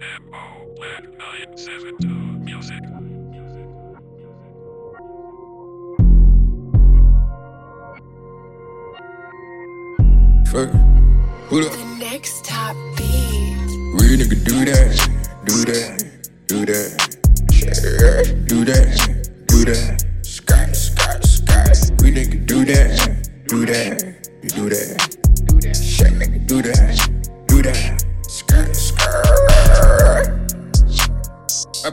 M.O. Black 972 Music. Fuck. Who the The next top beat. real nigga do that? Do that? Do that? Shit. Do that?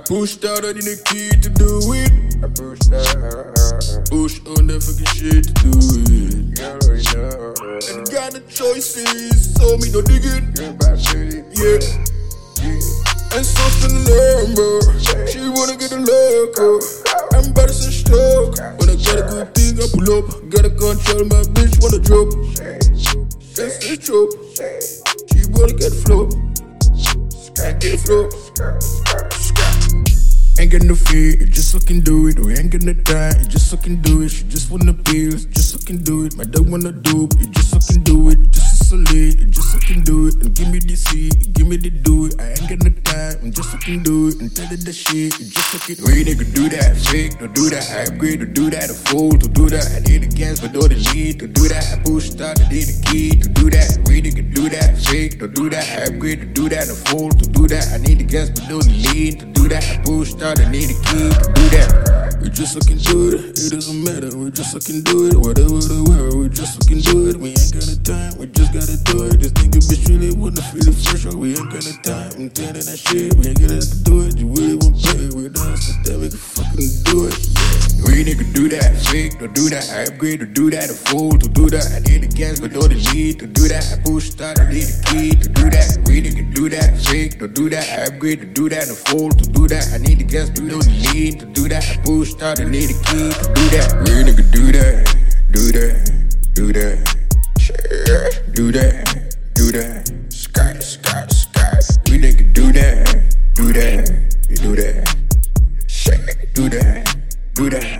Pushed out, I need a key to do it. I pushed out. Push on that fucking shit to do it. And got the choices, so me no dig it. Yeah. And so spin the number. She wanna get a loco. I'm about to say stuck. When I got a good thing, I pull up. Gotta control my bitch, wanna drop. That's the trope. She wanna get flow. Get flow. Ain't got no fear, you just fucking do it. We ain't gonna die, you just fucking do it. She just wanna pills, just fucking do it. My dog wanna dope, you just fucking do it. Just a solid, you just fucking do it. And give me the C, give me the do it. I ain't got no time, just fucking do it. And tell it the shit, you just fucking We nigga do that, fake, don't do that. I upgrade to do that, a fool to do that. I need a gas, but don't need to do that. I push start, I need a key to do that. We nigga do that, fake, don't do that. I upgrade to do that, a fool to do that. I need a gas, but don't need to do that. Push start, I need a key to do that. We just fucking do it, it doesn't matter. We just fucking do it, whatever the weather. We just fucking do it. We ain't got the time, we just gotta do it. This nigga bitch really wanna feel it fresh, we ain't got the time. I'm telling that shit, we ain't gonna do it. You really won't with us, so that we can fucking do it. We nigga do that, fake, don't do that. I upgrade to do that, a fool to do that. I need a gas, but don't need to do that. I push start, I need a key to do that. We nigga do big, don't do that. I upgrade, to do that. No fool to do that. I need the gas, but don't need to do that. I push out, I need a key to do that. Real nigga, do that, do that, do that. Sure. Do that, do that. Sky, sky, sky. We nigga, do that, do that, do that. Shit, do that, do that.